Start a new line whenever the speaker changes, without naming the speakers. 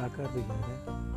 आकार दिखा रहा है।